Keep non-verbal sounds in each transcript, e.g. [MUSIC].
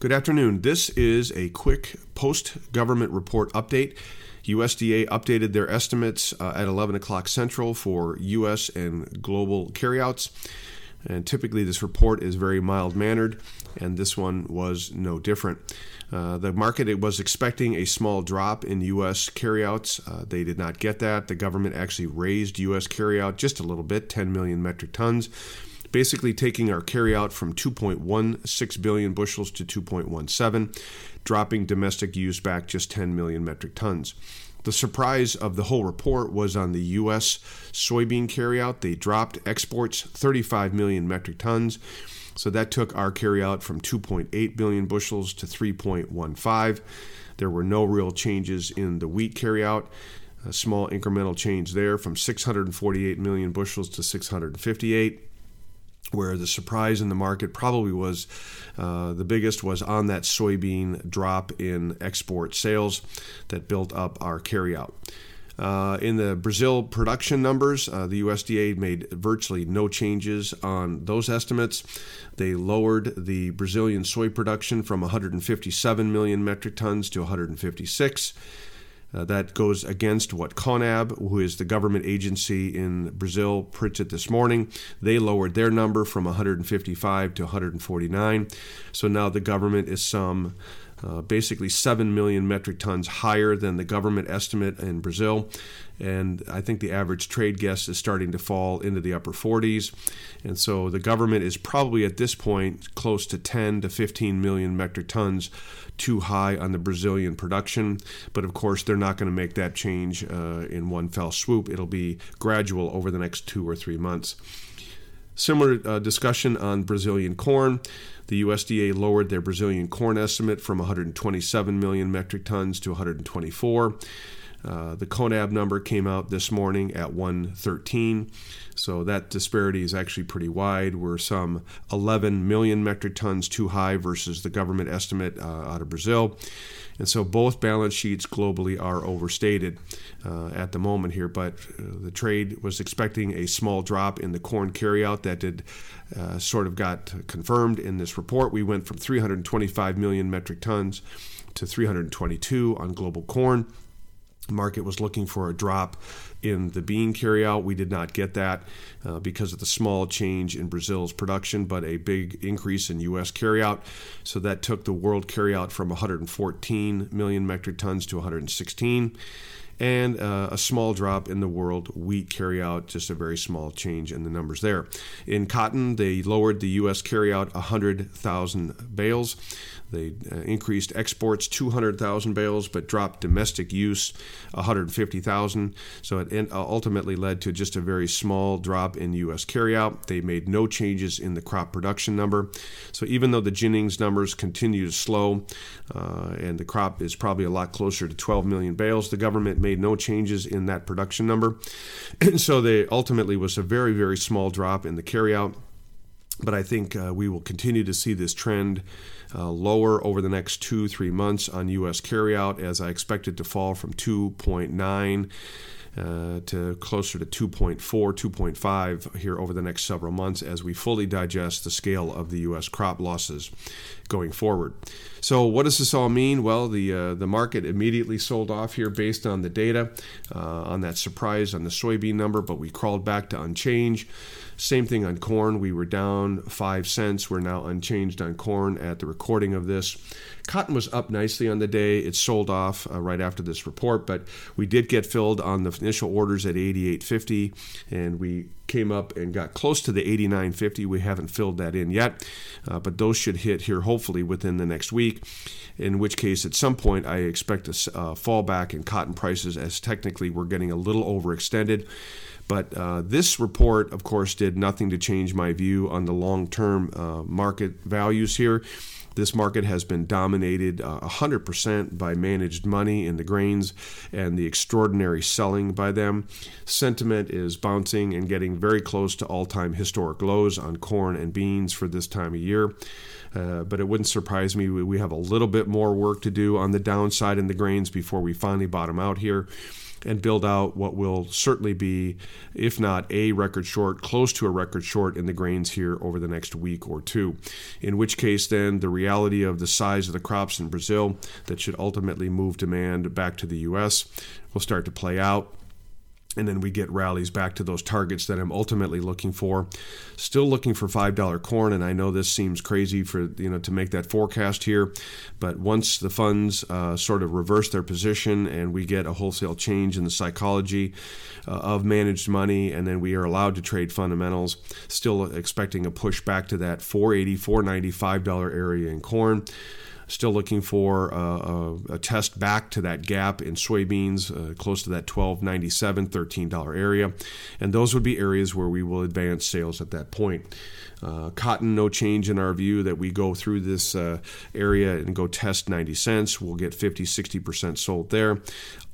Good afternoon. This is a quick post government report update. USDA updated their estimates uh, at 11 o'clock Central for U.S. and global carryouts. And typically, this report is very mild mannered, and this one was no different. Uh, the market was expecting a small drop in U.S. carryouts. Uh, they did not get that. The government actually raised U.S. carryout just a little bit, 10 million metric tons basically taking our carryout from 2.16 billion bushels to 2.17, dropping domestic use back just 10 million metric tons. The surprise of the whole report was on the U.S. soybean carryout. They dropped exports 35 million metric tons. So that took our carryout from 2.8 billion bushels to 3.15. There were no real changes in the wheat carryout. A small incremental change there from 648 million bushels to 658 where the surprise in the market probably was uh, the biggest was on that soybean drop in export sales that built up our carryout. Uh, in the Brazil production numbers, uh, the USDA made virtually no changes on those estimates. They lowered the Brazilian soy production from 157 million metric tons to 156. Uh, that goes against what CONAB, who is the government agency in Brazil, printed this morning. They lowered their number from 155 to 149. So now the government is some uh, basically 7 million metric tons higher than the government estimate in Brazil. And I think the average trade guess is starting to fall into the upper 40s. And so the government is probably at this point close to 10 to 15 million metric tons too high on the Brazilian production. But of course, they're not going to make that change uh, in one fell swoop. It'll be gradual over the next two or three months. Similar uh, discussion on Brazilian corn. The USDA lowered their Brazilian corn estimate from 127 million metric tons to 124. Uh, the CONAB number came out this morning at 113, so that disparity is actually pretty wide. We're some 11 million metric tons too high versus the government estimate uh, out of Brazil. And so both balance sheets globally are overstated uh, at the moment here, but uh, the trade was expecting a small drop in the corn carryout that did uh, sort of got confirmed in this report. We went from 325 million metric tons to 322 on global corn market was looking for a drop in the bean carryout. We did not get that uh, because of the small change in Brazil's production, but a big increase in U.S. carryout. So that took the world carryout from 114 million metric tons to 116 and uh, a small drop in the world wheat carryout, just a very small change in the numbers there. In cotton, they lowered the U.S. carryout 100,000 bales. They uh, increased exports 200,000 bales, but dropped domestic use 150,000. So it uh, ultimately led to just a very small drop in U.S. carryout. They made no changes in the crop production number. So even though the Ginnings numbers continue to slow, uh, and the crop is probably a lot closer to 12 million bales, the government made no changes in that production number. [CLEARS THROAT] So they ultimately was a very, very small drop in the carryout. But I think uh, we will continue to see this trend uh, lower over the next two, three months on U.S. carryout, as I expect it to fall from 2.9 uh, to closer to 2.4, 2.5 here over the next several months as we fully digest the scale of the U.S. crop losses going forward. So, what does this all mean? Well, the uh, the market immediately sold off here based on the data uh, on that surprise on the soybean number, but we crawled back to unchanged. Same thing on corn. We were down five cents. We're now unchanged on corn at the recording of this. Cotton was up nicely on the day. It sold off uh, right after this report, but we did get filled on the initial orders at 88.50, and we came up and got close to the 89.50. We haven't filled that in yet, uh, but those should hit here hopefully within the next week. In which case, at some point, I expect a uh, fallback in cotton prices as technically we're getting a little overextended. But uh, this report, of course, did nothing to change my view on the long term uh, market values here. This market has been dominated uh, 100% by managed money in the grains and the extraordinary selling by them. Sentiment is bouncing and getting very close to all time historic lows on corn and beans for this time of year. Uh, but it wouldn't surprise me. We have a little bit more work to do on the downside in the grains before we finally bottom out here. And build out what will certainly be, if not a record short, close to a record short in the grains here over the next week or two. In which case, then the reality of the size of the crops in Brazil that should ultimately move demand back to the U.S. will start to play out and then we get rallies back to those targets that I'm ultimately looking for. Still looking for five dollar corn, and I know this seems crazy for you know to make that forecast here, but once the funds uh, sort of reverse their position and we get a wholesale change in the psychology uh, of managed money, and then we are allowed to trade fundamentals, still expecting a push back to that 480, 490, five dollar area in corn. Still looking for a, a, a test back to that gap in soybeans, uh, close to that $12.97, $13 area. And those would be areas where we will advance sales at that point. Uh, cotton, no change in our view that we go through this uh, area and go test 90 cents. We'll get 50, 60% sold there.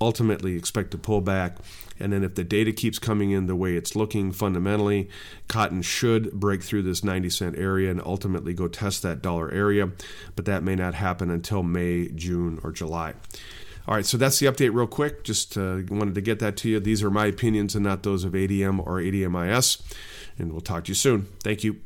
Ultimately, expect to pull back. And then if the data keeps coming in the way it's looking fundamentally, cotton should break through this 90 cent area and ultimately go test that dollar area. But that may not happen until May, June, or July. All right, so that's the update, real quick. Just uh, wanted to get that to you. These are my opinions and not those of ADM or ADMIS. And we'll talk to you soon. Thank you.